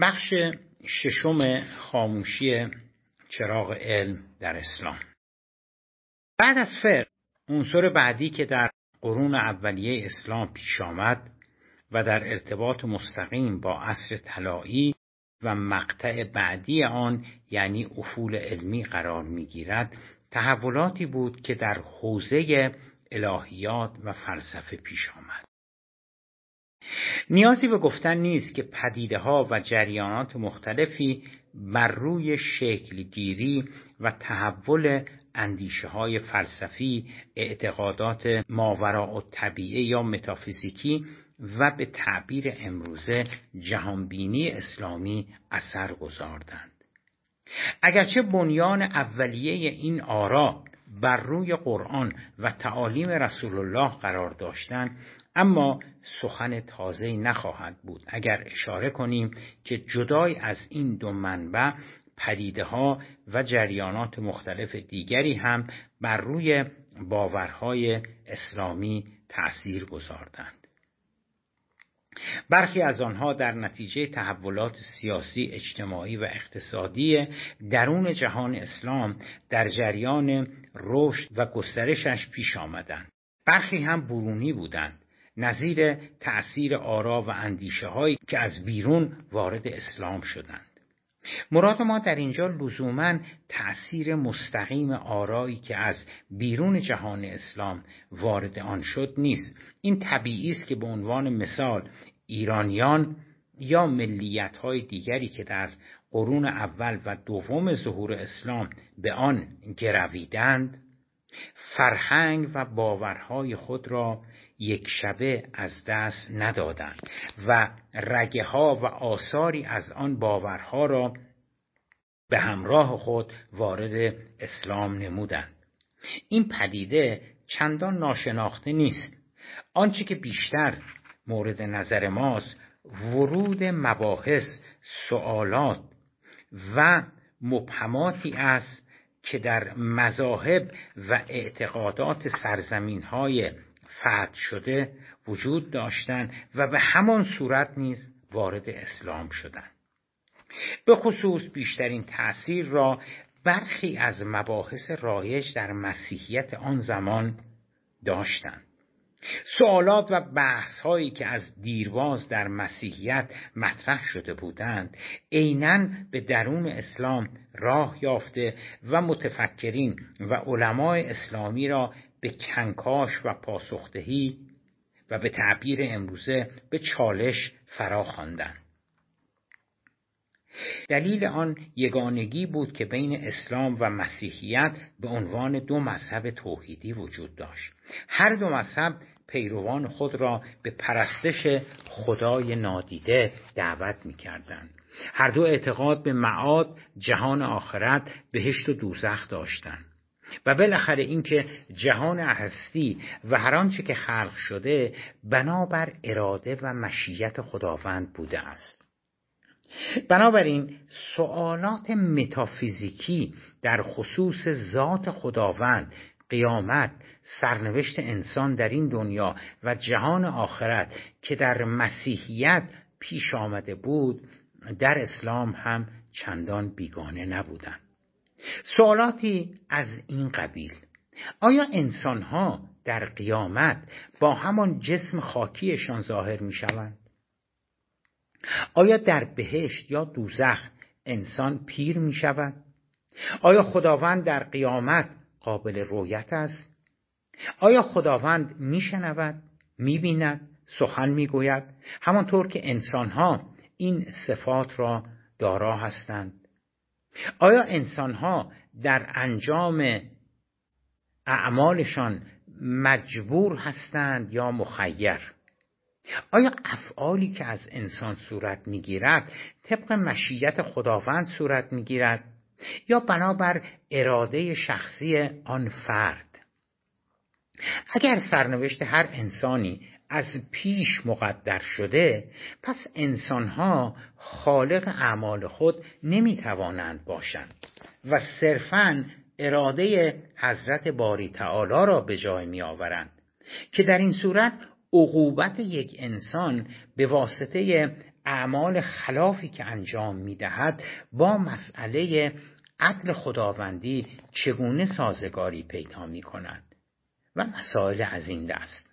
بخش ششم خاموشی چراغ علم در اسلام. بعد از فقه عنصر بعدی که در قرون اولیه اسلام پیش آمد و در ارتباط مستقیم با عصر طلایی و مقطع بعدی آن یعنی افول علمی قرار می‌گیرد تحولاتی بود که در حوزه الهیات و فلسفه پیش آمد. نیازی به گفتن نیست که پدیده ها و جریانات مختلفی بر روی شکلگیری و تحول اندیشه های فلسفی اعتقادات ماوراء طبیعه یا متافیزیکی و به تعبیر امروزه جهانبینی اسلامی اثر گذاردند. اگرچه بنیان اولیه این آرا بر روی قرآن و تعالیم رسول الله قرار داشتند اما سخن تازه نخواهد بود. اگر اشاره کنیم که جدای از این دو منبع پدیده ها و جریانات مختلف دیگری هم بر روی باورهای اسلامی تأثیر گذاردند. برخی از آنها در نتیجه تحولات سیاسی، اجتماعی و اقتصادی درون جهان اسلام در جریان رشد و گسترشش پیش آمدند. برخی هم برونی بودند. نظیر تأثیر آرا و اندیشه هایی که از بیرون وارد اسلام شدند. مراد ما در اینجا لزوما تأثیر مستقیم آرایی که از بیرون جهان اسلام وارد آن شد نیست این طبیعی است که به عنوان مثال ایرانیان یا ملیت های دیگری که در قرون اول و دوم ظهور اسلام به آن گرویدند فرهنگ و باورهای خود را یک شبه از دست ندادند و رگه ها و آثاری از آن باورها را به همراه خود وارد اسلام نمودند. این پدیده چندان ناشناخته نیست. آنچه که بیشتر مورد نظر ماست ورود مباحث سوالات و مبهماتی است که در مذاهب و اعتقادات سرزمین های فتح شده وجود داشتند و به همان صورت نیز وارد اسلام شدند به خصوص بیشترین تأثیر را برخی از مباحث رایج در مسیحیت آن زمان داشتند سوالات و بحث هایی که از دیرباز در مسیحیت مطرح شده بودند عینا به درون اسلام راه یافته و متفکرین و علمای اسلامی را به کنکاش و پاسخدهی و به تعبیر امروزه به چالش فرا خواندند دلیل آن یگانگی بود که بین اسلام و مسیحیت به عنوان دو مذهب توحیدی وجود داشت. هر دو مذهب پیروان خود را به پرستش خدای نادیده دعوت می کردند. هر دو اعتقاد به معاد جهان آخرت بهشت و دوزخ داشتند. و بالاخره اینکه جهان هستی و هر آنچه که خلق شده بنابر اراده و مشیت خداوند بوده است. بنابراین سوالات متافیزیکی در خصوص ذات خداوند قیامت سرنوشت انسان در این دنیا و جهان آخرت که در مسیحیت پیش آمده بود در اسلام هم چندان بیگانه نبودند. سوالاتی از این قبیل آیا انسانها در قیامت با همان جسم خاکیشان ظاهر می شوند؟ آیا در بهشت یا دوزخ انسان پیر می شود؟ آیا خداوند در قیامت قابل رویت است آیا خداوند میشنود می‌بیند سخن می‌گوید همانطور که انسانها این صفات را دارا هستند آیا انسانها در انجام اعمالشان مجبور هستند یا مخیر؟ آیا افعالی که از انسان صورت می‌گیرد طبق مشیت خداوند صورت می‌گیرد؟ یا بنابر اراده شخصی آن فرد؟ اگر سرنوشت هر انسانی از پیش مقدر شده پس انسانها خالق اعمال خود نمی‌توانند باشند و صرفا اراده حضرت باری تعالی را به جای می آورند که در این صورت عقوبت یک انسان به واسطه اعمال خلافی که انجام می‌دهد با مسئله عدل خداوندی چگونه سازگاری پیدا می کند و مسائل از این دست.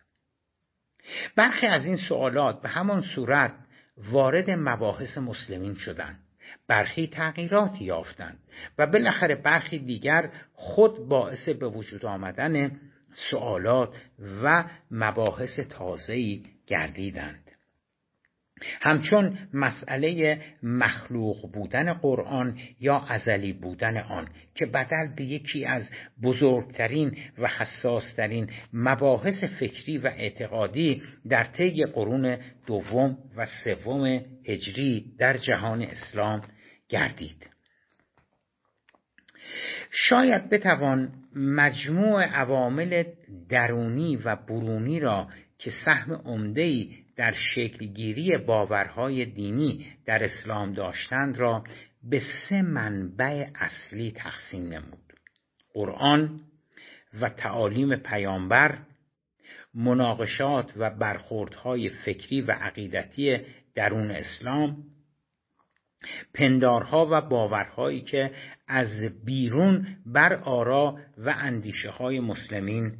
برخی از این سوالات به همان صورت وارد مباحث مسلمین شدند برخی تغییراتی یافتند و بالاخره برخی دیگر خود باعث به وجود آمدن سوالات و مباحث تازه‌ای گردیدند. همچون مسئله مخلوق بودن قرآن یا ازلی بودن آن که بدل به یکی از بزرگترین و حساسترین مباحث فکری و اعتقادی در طی قرون دوم و سوم هجری در جهان اسلام گردید. شاید بتوان مجموع عوامل درونی و برونی را که سهم عمده‌ای در شکلگیری باورهای دینی در اسلام داشتند را به سه منبع اصلی تقسیم نمود. قرآن و تعالیم پیامبر مناقشات و برخوردهای فکری و عقیدتی درون اسلام پندارها و باورهایی که از بیرون بر آرا و اندیشه های مسلمین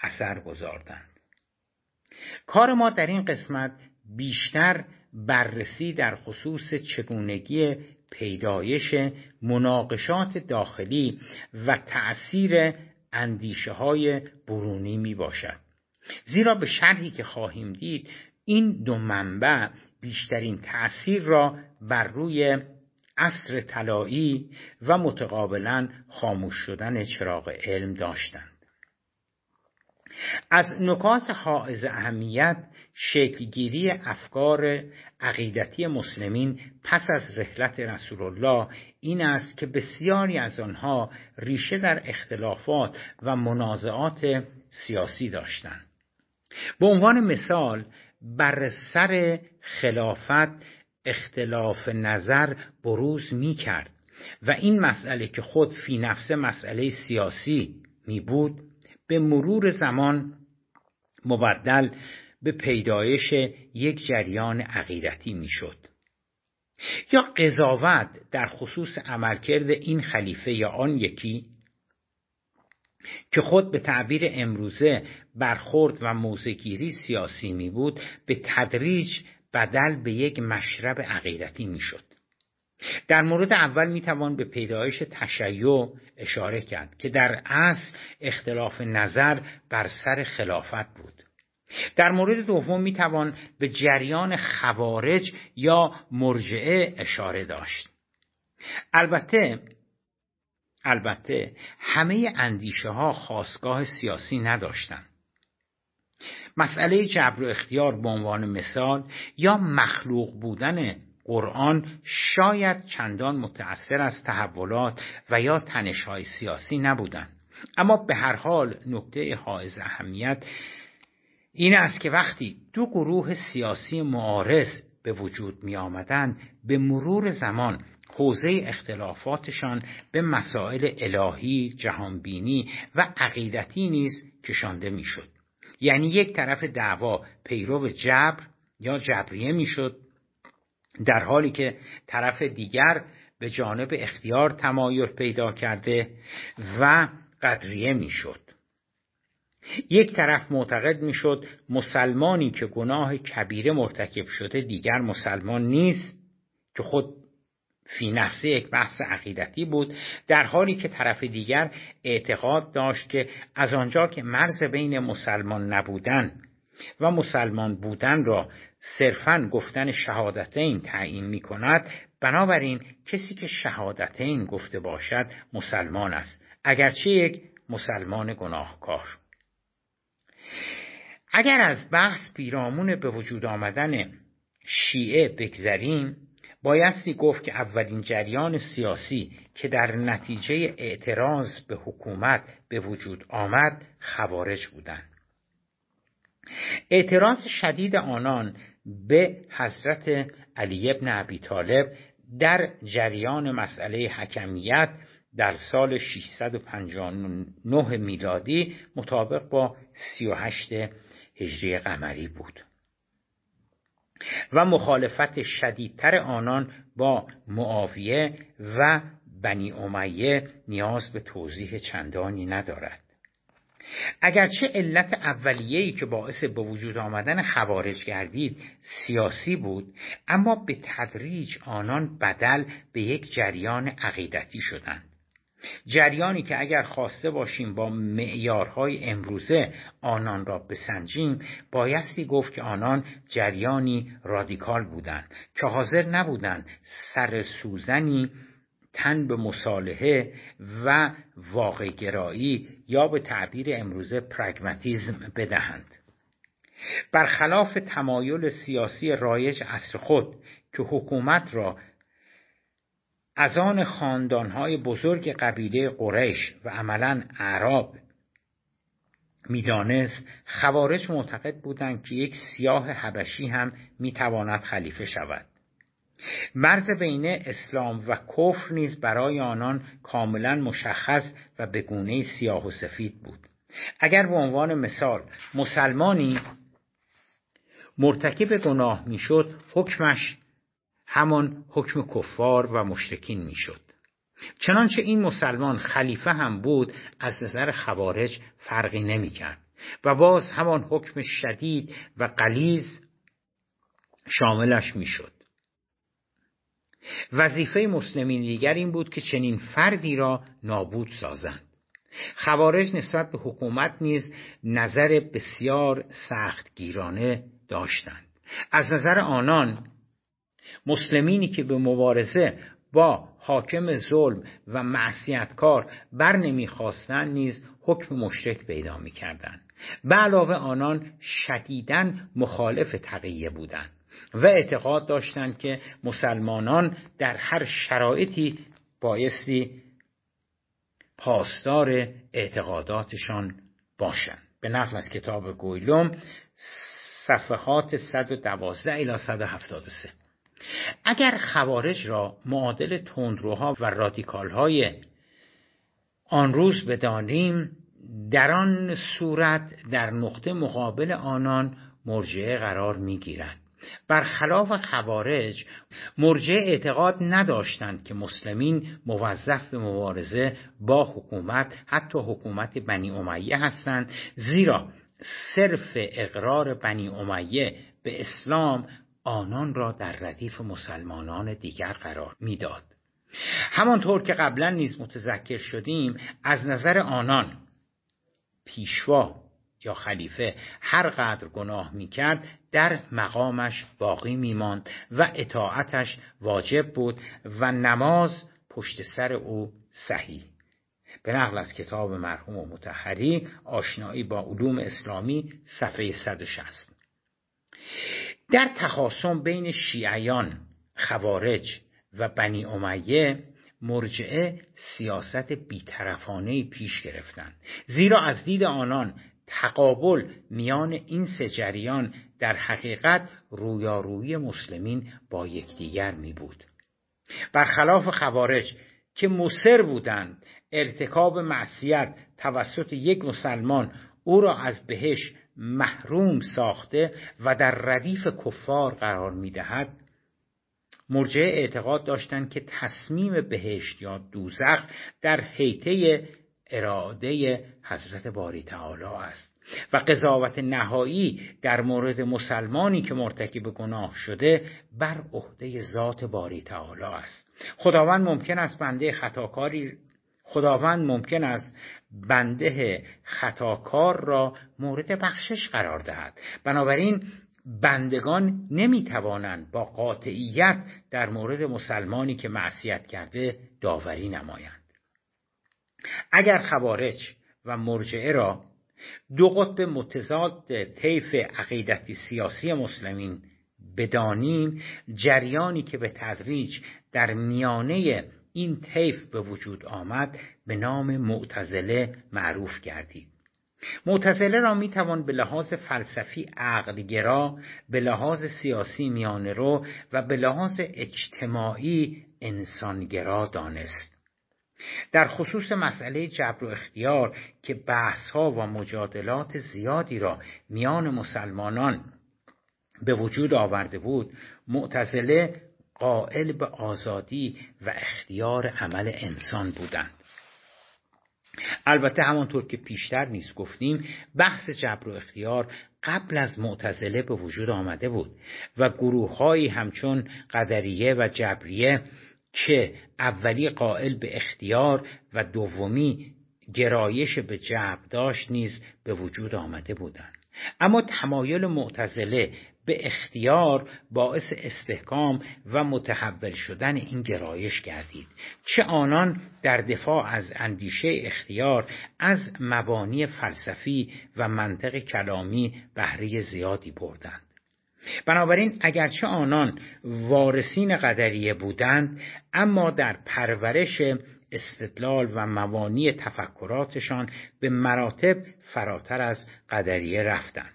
اثر گذاردند. کار ما در این قسمت بیشتر بررسی در خصوص چگونگی پیدایش مناقشات داخلی و تأثیر اندیشه های برونی می باشد. زیرا به شرحی که خواهیم دید این دو منبع بیشترین تأثیر را بر روی عصر طلایی و متقابلا خاموش شدن چراغ علم داشتند. از نکات حائز اهمیت شکلگیری افکار عقیدتی مسلمین پس از رحلت رسول الله این است که بسیاری از آنها ریشه در اختلافات و منازعات سیاسی داشتند. به عنوان مثال بر سر خلافت اختلاف نظر بروز می کرد و این مسئله که خود فی نفس مسئله سیاسی می بود به مرور زمان مبدل به پیدایش یک جریان عقیدتی می‌شد یا قضاوت در خصوص عملکرد این خلیفه یا آن یکی که خود به تعبیر امروزه برخورد و موزگیری سیاسی می بود به تدریج بدل به یک مشرب عقیدتی می‌شد. در مورد اول می‌توان به پیدایش تشیع اشاره کرد که در اصل اختلاف نظر بر سر خلافت بود. در مورد دوم می‌توان به جریان خوارج یا مرجعه اشاره داشت. البته البته همه اندیشه ها خواستگاه سیاسی نداشتند. مسئله جبر و اختیار به عنوان مثال یا مخلوق بودن قرآن شاید چندان متأثر از تحولات و یا تنشهای سیاسی نبودند اما به هر حال نکته حائز اهمیت این است که وقتی دو گروه سیاسی معارض به وجود می آمدن به مرور زمان حوزه اختلافاتشان به مسائل الهی، جهانبینی و عقیدتی نیز کشانده می‌شد. یعنی یک طرف دعوا پیرو جبر یا جبریه می‌شد در حالی که طرف دیگر به جانب اختیار تمایل پیدا کرده و قدریه می‌شد. یک طرف معتقد می‌شد مسلمانی که گناه کبیره مرتکب شده دیگر مسلمان نیست که خود فی نفسه یک بحث عقیدتی بود در حالی که طرف دیگر اعتقاد داشت که از آنجا که مرز بین مسلمان نبودن و مسلمان بودن را صرفا گفتن شهادتین تعیین می کند بنابراین کسی که شهادتین گفته باشد مسلمان است. اگرچه یک مسلمان گناهکار. اگر از بحث پیرامون به وجود آمدن شیعه بگذریم بایستی گفت که اولین جریان سیاسی که در نتیجه اعتراض به حکومت به وجود آمد خوارج بودند. اعتراض شدید آنان به حضرت علی ابن ابی طالب در جریان مسئله حکمیت در سال 659 میلادی مطابق با 38 هجری قمری بود. و مخالفت شدیدتر آنان با معاویه و بنی امیه نیاز به توضیح چندانی ندارد. اگرچه علت اولیه‌ای که باعث به وجود آمدن خوارج گردید سیاسی بود اما به تدریج آنان بدل به یک جریان عقیدتی شدند. جریانی که اگر خواسته باشیم با معیارهای امروزه آنان را بسنجیم بایستی گفت که آنان جریانی رادیکال بودند که حاضر نبودند سر سوزنی تن به مصالحه و واقع گرایی یا به تعبیر امروزه پرگماتیزم بدهند. برخلاف تمایل سیاسی رایج عصر خود که حکومت را از آن خاندانهای بزرگ قبیله قریش و عملا اعراب می‌دانست خوارج معتقد بودند که یک سیاه حبشی هم می‌تواند خلیفه شود. مرز بین اسلام و کفر نیز برای آنان کاملا مشخص و به گونه سیاه و سفید بود. اگر به عنوان مثال مسلمانی مرتکب گناه می‌شد حکمش همان حکم کفار و مشرکین می‌شد. چنانچه این مسلمان خلیفه هم بود از نظر خوارج فرقی نمی‌کرد و باز همان حکم شدید و قلیز شاملش می‌شد. وظیفه مسلمین دیگر این بود که چنین فردی را نابود سازند. خوارج نسبت به حکومت نیز نظر بسیار سختگیرانه داشتند. از نظر آنان مسلمینی که به مبارزه با حاکم ظلم و معصیتکار بر نمی‌خواستند نیز حکم مشرک پیدا می‌کردند. به علاوه آنان شدیداً مخالف تقیه بودند. و اعتقاد داشتند که مسلمانان در هر شرایطی بایستی پاسدار اعتقاداتشان باشند. به نقل از کتاب گویلوم صفحات 112 الی 173 اگر خوارج را معادل تندروها و رادیکالهای آن روز بدانیم در آن صورت در نقطه مقابل آنان مرجعه قرار می‌گیرد. برخلاف خوارج مرجع اعتقاد نداشتند که مسلمین موظف به مبارزه با حکومت حتی حکومت بنی امیه هستند. زیرا صرف اقرار بنی امیه به اسلام آنان را در ردیف مسلمانان دیگر قرار می‌داد. همانطور که قبلا نیز متذکر شدیم از نظر آنان پیشوا یا خلیفه هر قدر گناه می‌کرد در مقامش باقی میماند و اطاعتش واجب بود و نماز پشت سر او صحیح. به نقل از کتاب مرحوم و متحری آشنایی با علوم اسلامی صفحه 160 در تخاصم بین شیعیان خوارج و بنی امیه مرجعه سیاست بیطرفانه پیش گرفتند. زیرا از دید آنان تقابل میان این سه جریان در حقیقت رویارویی مسلمین با یکدیگر می بود برخلاف خوارج که مصر بودند ارتکاب معصیت توسط یک مسلمان او را از بهش محروم ساخته و در ردیف کفار قرار می دهد مرجع اعتقاد داشتند که تصمیم بهشت یا دوزخ در حیطه اراده حضرت باری تعالی است. و قضاوت نهایی در مورد مسلمانی که مرتکب گناه شده بر عهده ذات باری تعالی است. خداوند ممکن است بنده خطاکاری خداوند ممکن است بنده خطاکار را مورد بخشش قرار دهد. بنابراین بندگان نمی‌توانند با قاطعیت در مورد مسلمانی که معصیت کرده داوری نمایند. اگر خوارج و مرجعه را دو قطب متضاد طیف عقیدتی سیاسی مسلمین بدانیم جریانی که به تدریج در میانه این طیف به وجود آمد به نام معتزله معروف گردید. معتزله را می توان به لحاظ فلسفی عقلگرا به لحاظ سیاسی میانه رو و به لحاظ اجتماعی انسانگرا دانست. در خصوص مسئله جبر و اختیار که بحث ها و مجادلات زیادی را میان مسلمانان به وجود آورده بود معتزله قائل به آزادی و اختیار عمل انسان بودند. البته همانطور که پیشتر نیز گفتیم بحث جبر و اختیار قبل از معتزله به وجود آمده بود و گروههایی همچون قدریه و جبریه که اولی قائل به اختیار و دومی گرایش به جبر داشت نیز به وجود آمده بودند. اما تمایل معتزله به اختیار باعث استحکام و متحول شدن این گرایش گردید چه آنان در دفاع از اندیشه اختیار از مبانی فلسفی و منطق کلامی بهره زیادی بردند. بنابراین اگرچه آنان وارثین قدریه بودند اما در پرورش استدلال و موانی تفکراتشان به مراتب فراتر از قدریه رفتند.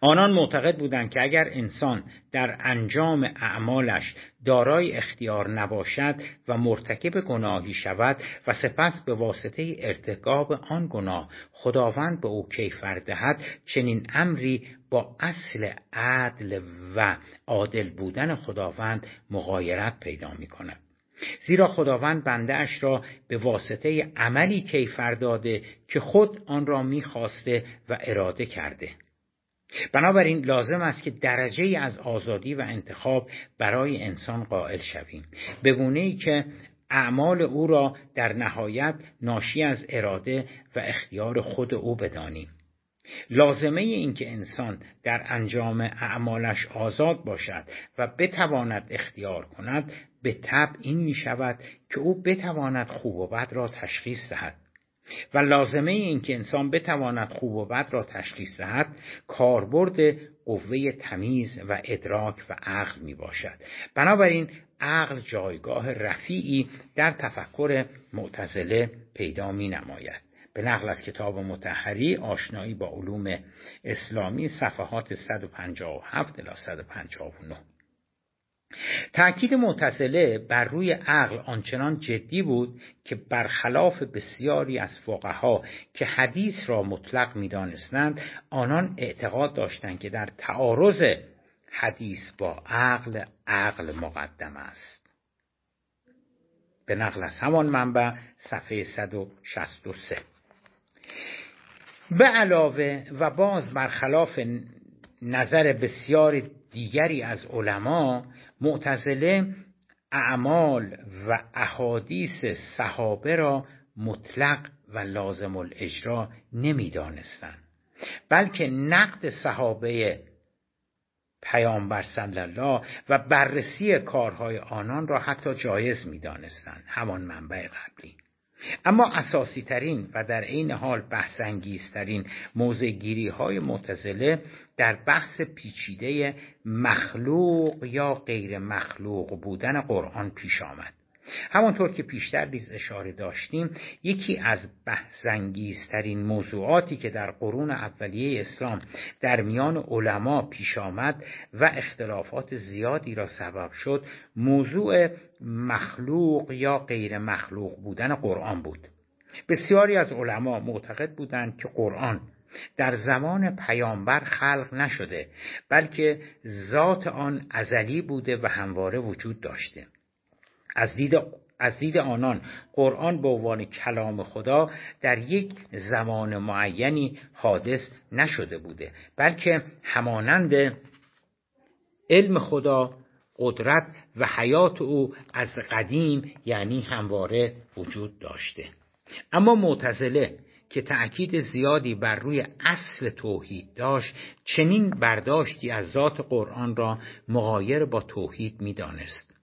آنان معتقد بودند که اگر انسان در انجام اعمالش دارای اختیار نباشد و مرتکب گناهی شود و سپس به واسطه ارتکاب آن گناه خداوند به او کیفر دهد چنین امری با اصل عدل و عادل بودن خداوند مغایرت پیدا می کند زیرا خداوند بنده اش را به واسطه عملی کیفر داده که خود آن را می‌خواسته و اراده کرده. بنابراین لازم است که درجه از آزادی و انتخاب برای انسان قائل شویم. به گونه ای که اعمال او را در نهایت ناشی از اراده و اختیار خود او بدانیم. لازمه این که انسان در انجام اعمالش آزاد باشد و بتواند اختیار کند به طب این می شود که او بتواند خوب و بد را تشخیص دهد. و لازمه این که انسان بتواند خوب و بد را تشخیص دهد کاربرد قوه تمیز و ادراک و عقل می باشد بنابراین عقل جایگاه رفیعی در تفکر معتزله پیدا می نماید به نقل از کتاب متحری آشنایی با علوم اسلامی صفحات 157 الی 159 تأکید معتزله بر روی عقل آنچنان جدی بود که برخلاف بسیاری از فقها که حدیث را مطلق می‌دانستند آنان اعتقاد داشتند که در تعارض حدیث با عقل عقل مقدم است. به نقل از همان منبع صفحه 163 به علاوه و باز برخلاف نظر بسیار دیگری از علما معتزله اعمال و احادیث صحابه را مطلق و لازم الاجرا نمی‌دانستند. بلکه نقد صحابه پیامبر صلی الله و بررسی کارهای آنان را حتی جایز می‌دانستند. همان منبع قبلی. اما اساسی ترین و در عین حال بحث ترین موضع گیری های متزله در بحث پیچیده مخلوق یا غیر مخلوق بودن قرآن پیش آمد. همانطور که پیشتر نیز اشاره داشتیم یکی از بحثانگیزترین موضوعاتی که در قرون اولیه اسلام در میان علما پیش آمد و اختلافات زیادی را سبب شد موضوع مخلوق یا غیر مخلوق بودن قرآن بود. بسیاری از علما معتقد بودند که قرآن در زمان پیامبر خلق نشده بلکه ذات آن ازلی بوده و همواره وجود داشته. از دید از دید آنان قرآن به عنوان کلام خدا در یک زمان معینی حادث نشده بوده بلکه همانند علم خدا قدرت و حیات او از قدیم یعنی همواره وجود داشته. اما معتزله که تأکید زیادی بر روی اصل توحید داشت چنین برداشتی از ذات قرآن را مغایر با توحید می‌دانست.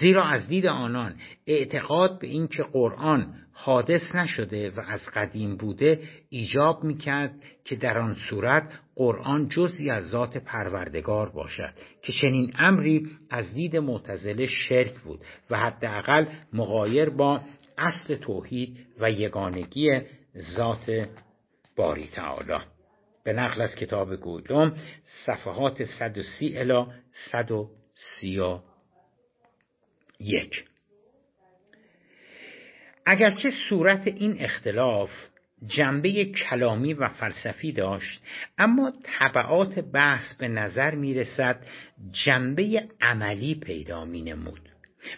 زیرا از دید آنان اعتقاد به اینکه قرآن حادث نشده و از قدیم بوده ایجاب می‌کرد که در آن صورت قرآن جزی از ذات پروردگار باشد که چنین امری از دید معتزله شرک بود و حداقل مغایر با اصل توحید و یگانگی ذات باری تعالی. به نقل از کتاب گودم صفحات 130 الی 130 یک. اگرچه صورت این اختلاف جنبه کلامی و فلسفی داشت اما طبعات بحث به نظر می رسد جنبه عملی پیدا می نمود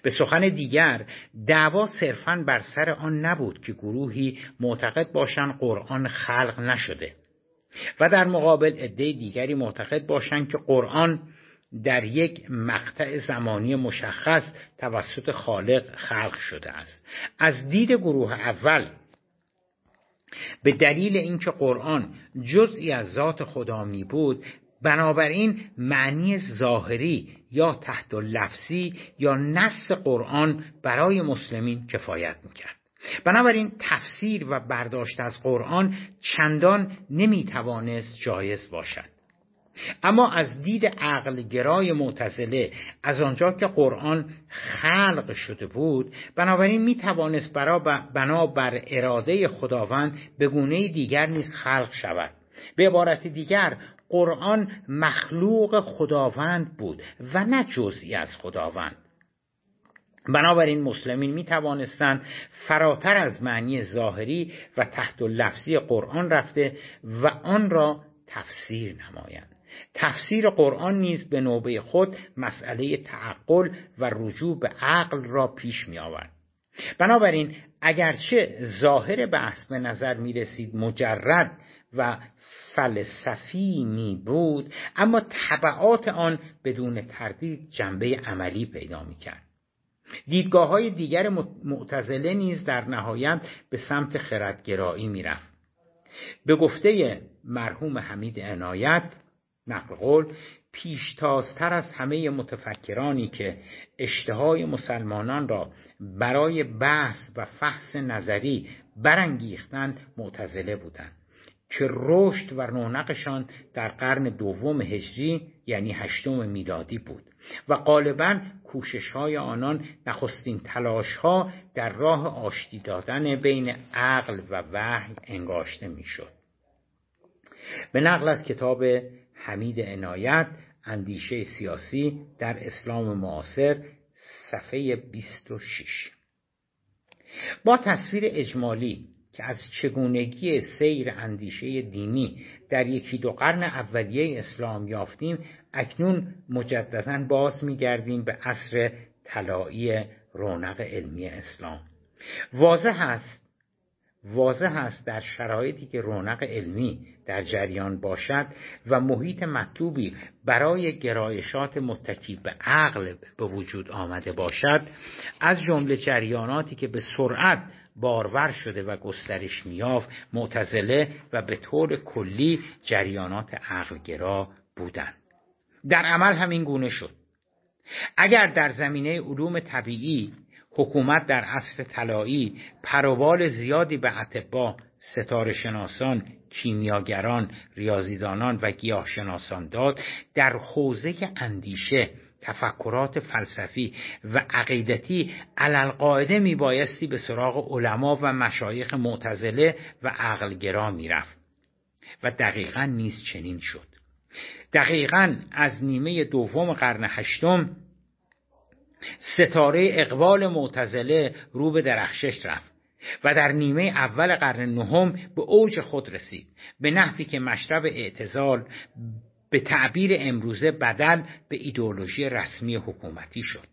به سخن دیگر دعوا صرفا بر سر آن نبود که گروهی معتقد باشند قرآن خلق نشده و در مقابل عده دیگری معتقد باشند که قرآن در یک مقطع زمانی مشخص توسط خالق خلق شده است. از دید گروه اول به دلیل اینکه قرآن جزئی از ذات خدا می بود بنابراین معنی ظاهری یا تحت لفظی یا نص قرآن برای مسلمین کفایت می‌کرد. بنابراین تفسیر و برداشت از قرآن چندان نمی‌توانست جایز باشد. اما از دید عقلگرای معتزله از آنجا که قرآن خلق شده بود بنابراین می توانست بنا بر اراده خداوند به گونه دیگر نیز خلق شود. به عبارت دیگر قرآن مخلوق خداوند بود و نه جزئی از خداوند. بنابراین مسلمین می توانستند فراتر از معنی ظاهری و تحت لفظی قرآن رفته و آن را تفسیر نمایند. تفسیر قرآن نیز به نوبه خود مسئله تعقل و رجوع به عقل را پیش می آورد بنابراین اگرچه ظاهر بحث به نظر می رسید مجرد و فلسفی می بود اما طبعات آن بدون تردید جنبه عملی پیدا می کرد دیدگاه های دیگر معتزله نیز در نهایت به سمت خردگرایی می رفت به گفته مرحوم حمید عنایت نقل قول پیشتازتر از همه متفکرانی که اشتهای مسلمانان را برای بحث و فحص نظری برانگیختند معتزله بودند که رشد و رونقشان در قرن دوم هجری یعنی هشتم میلادی بود و غالبا کوشش های آنان نخستین تلاش ها در راه آشتی دادن بین عقل و وحی انگاشته می‌شد. به نقل از کتاب حمید عنایت اندیشه سیاسی در اسلام معاصر صفحه 26 با تصویر اجمالی که از چگونگی سیر اندیشه دینی در یکی دو قرن اولیه اسلام یافتیم اکنون مجددا باز میگردیم به عصر طلایی رونق علمی اسلام. واضح است واضح است در شرایطی که رونق علمی در جریان باشد و محیط مطلوبی برای گرایشات متکی به عقل به وجود آمده باشد از جمله جریاناتی که به سرعت بارور شده و گسترش میافت معتزله و به طور کلی جریانات عقلگرا بودند. در عمل همین گونه شد. اگر در زمینه علوم طبیعی حکومت در عصر طلایی پروبال زیادی به اطبا ستاره شناسان کیمیاگران ریاضیدانان و گیاهشناسان داد. در حوزه اندیشه تفکرات فلسفی و عقیدتی می بایستی به سراغ علما و مشایخ معتزله و عقلگرا می‌رفت و دقیقا نیز چنین شد. دقیقا از نیمه دوم قرن هشتم ستاره اقبال معتزله رو به درخشش رفت و در نیمه اول قرن نهم به اوج خود رسید. به نحوی که مشرب اعتزال به تعبیر امروزه بدل به ایدئولوژی رسمی حکومتی شد.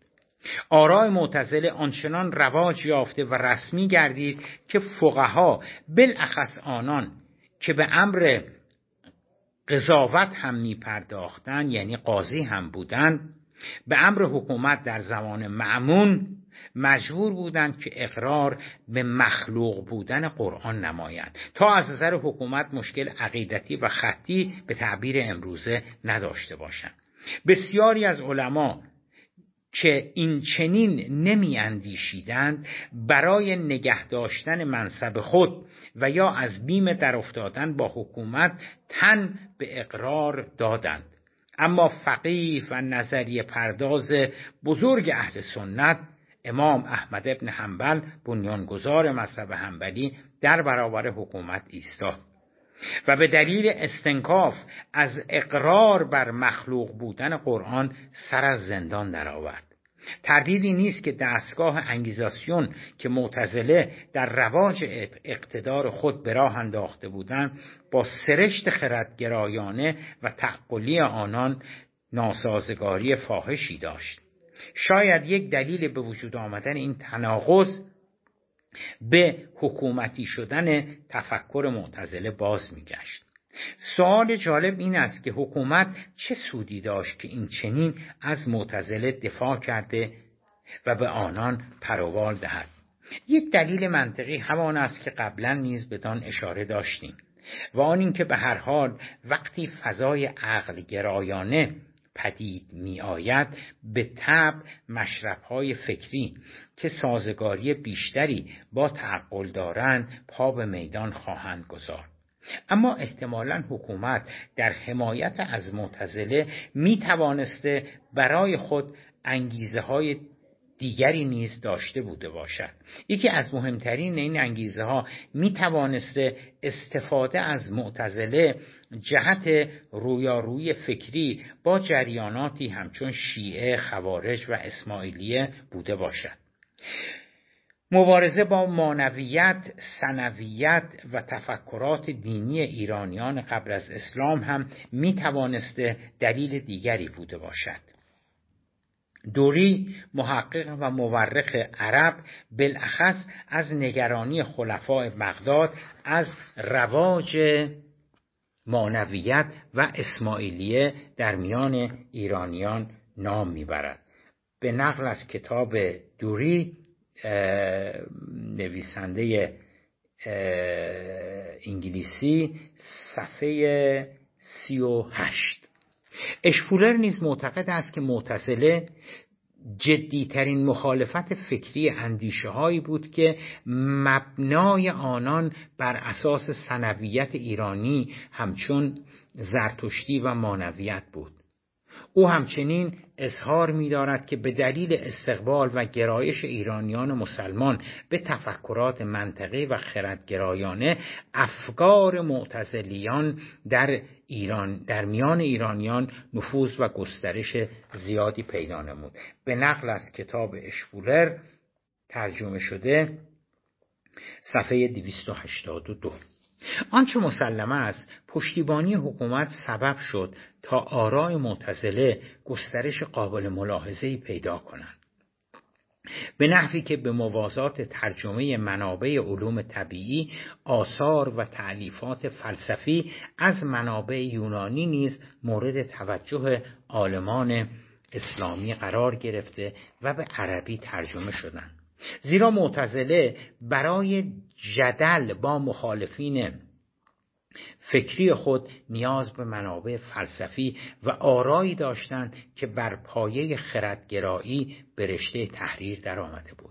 آرای معتزله آنچنان رواج یافته و رسمی گردید که فقها بالاخص آنان که به امر قضاوت هم می پرداختن یعنی قاضی هم بودند به امر حکومت در زمان معمون مجبور بودند که اقرار به مخلوق بودن قرآن نمایند. تا از نظر حکومت مشکل عقیدتی و خطی به تعبیر امروزه نداشته باشند. بسیاری از علما که این چنین نمی اندیشیدند برای نگه داشتن منصب خود و یا از بیم در افتادن با حکومت تن به اقرار دادند. اما فقیه و نظریه پرداز بزرگ اهل سنت امام احمد ابن حنبل بنیانگذار مذهب حنبلی در برابر حکومت ایستاد. و به دلیل استنکاف از اقرار بر مخلوق بودن قرآن سر از زندان درآورد. تردیدی نیست که دستگاه انگیزاسیون که معتزله در رواج اقتدار خود به راه انداخته بودند با سرشت خردگرایانه و تعقلی آنان ناسازگاری فاحشی داشت. شاید یک دلیل به وجود آمدن این تناقض به حکومتی شدن تفکر معتزله باز میگشت. سوال جالب این است که حکومت چه سودی داشت که این چنین از معتزله دفاع کرده و به آنان پروال دهد. یک دلیل منطقی همان است که قبلا نیز بدان اشاره داشتیم و آن اینکه به هر حال وقتی فضای عقل گرایانه پدید می آید به طب مشرب های فکری که سازگاری بیشتری با تعقل دارند پا به میدان خواهند گذارد اما احتمالا حکومت در حمایت از معتزله می توانسته برای خود انگیزه های دیگری نیز داشته بوده باشد. یکی از مهمترین این انگیزه ها می توانسته استفاده از معتزله جهت رویاروی فکری با جریاناتی همچون شیعه خوارج و اسماعیلیه بوده باشد. مبارزه با مانویت، سنویت و تفکرات دینی ایرانیان قبل از اسلام هم می توانسته دلیل دیگری بوده باشد. دوری محقق و مورخ عرب بالاخص از نگرانی خلفاء بغداد از رواج مانویت و اسماعیلیه در میان ایرانیان نام می‌برد به نقل از کتاب دوری نویسنده انگلیسی صفحه سی و هشت. اشفولر نیز معتقد است که معتزله جدیترین مخالفت فکری اندیشه هایی بود که مبنای آنان بر اساس سنویت ایرانی همچون زرتشتی و مانویت بود. او همچنین اظهار می دارد که به دلیل استقبال و گرایش ایرانیان مسلمان به تفکرات منطقی و خردگرایانه افکار معتزلیان در ایران در میان ایرانیان نفوذ و گسترش زیادی پیدا نمود. به نقل از کتاب اشفولر ترجمه شده صفحه 282 آنچه مسلمه است پشتیبانی حکومت سبب شد تا آرای معتزله گسترش قابل ملاحظه‌ای پیدا کنند. به نحوی که به موازات ترجمه منابع علوم طبیعی آثار و تعلیفات فلسفی از منابع یونانی نیز مورد توجه عالمان اسلامی قرار گرفته و به عربی ترجمه شدند. زیرا معتزله برای جدل با مخالفین فکری خود نیاز به منابع فلسفی و آرایی داشتند که بر پایه خردگرایی به رشته تحریر درآمده بود.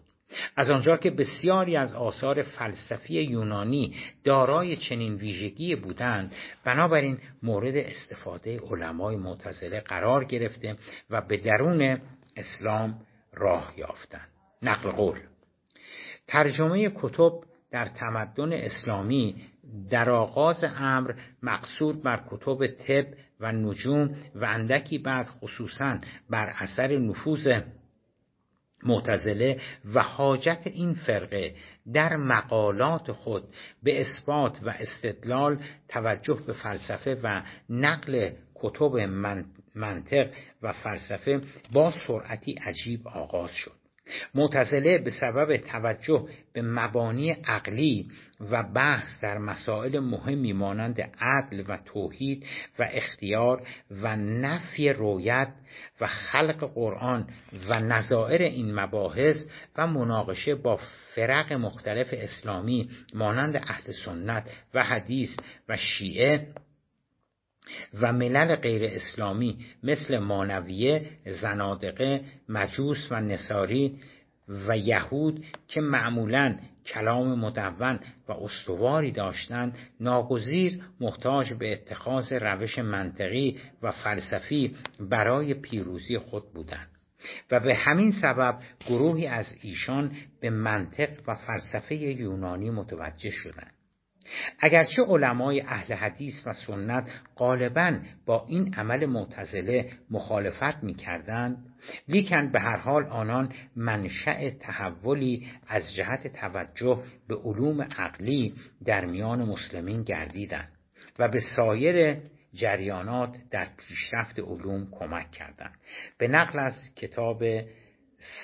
از آنجا که بسیاری از آثار فلسفی یونانی دارای چنین ویژگی بودند بنابراین مورد استفاده علمای معتزله قرار گرفته و به درون اسلام راه یافتند. نقل قول. ترجمه کتب در تمدن اسلامی در آغاز امر مقصود بر کتب طب و نجوم و اندکی بعد خصوصا بر اثر نفوذ معتزله و حاجت این فرقه در مقالات خود به اثبات و استدلال توجه به فلسفه و نقل کتب منطق و فلسفه با سرعتی عجیب آغاز شد. معتزله به سبب توجه به مبانی عقلی و بحث در مسائل مهمی مانند عدل و توحید و اختیار و نفی رویت و خلق قرآن و نظائر این مباحث و مناقشه با فرق مختلف اسلامی مانند اهل سنت و حدیث و شیعه و ملل غیر اسلامی مثل مانویه، زنادقه، مجوس و نصاری و یهود که معمولا کلام مدون و استواری داشتند ناگزیر محتاج به اتخاذ روش منطقی و فلسفی برای پیروزی خود بودند. و به همین سبب گروهی از ایشان به منطق و فلسفه یونانی متوجه شدند. اگرچه علمای اهل حدیث و سنت غالبا با این عمل معتزله مخالفت می کردند لیکن به هر حال آنان منشأ تحولی از جهت توجه به علوم عقلی در میان مسلمین گردیدند و به سایر جریانات در پیشرفت علوم کمک کردند. به نقل از کتاب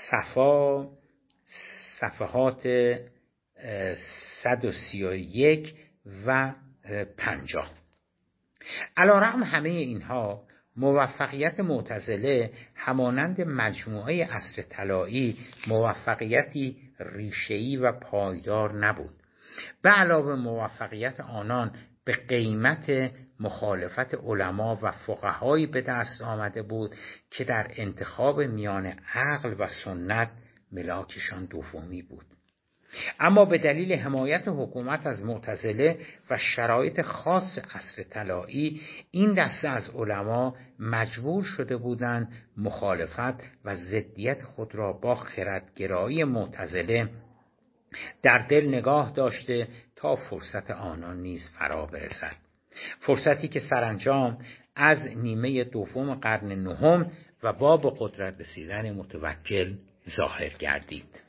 صفا صفحات 131 و 50 علا رقم همه اینها موفقیت معتزله همانند مجموعه اصر طلایی موفقیتی ریشهی و پایدار نبود. به علاوه موفقیت آنان به قیمت مخالفت علما و فقهایی به دست آمده بود که در انتخاب میان عقل و سنت ملاکشان دومی بود. اما به دلیل حمایت حکومت از معتزله و شرایط خاص عصر طلایی این دسته از علما مجبور شده بودند مخالفت و ضدیت خود را با خردگرایی معتزله در دل نگاه داشته تا فرصت آنان نیز فرا برسد. فرصتی که سرانجام از نیمه دوم قرن نهم و باب قدرت رسیدن متوکل ظاهر گردید.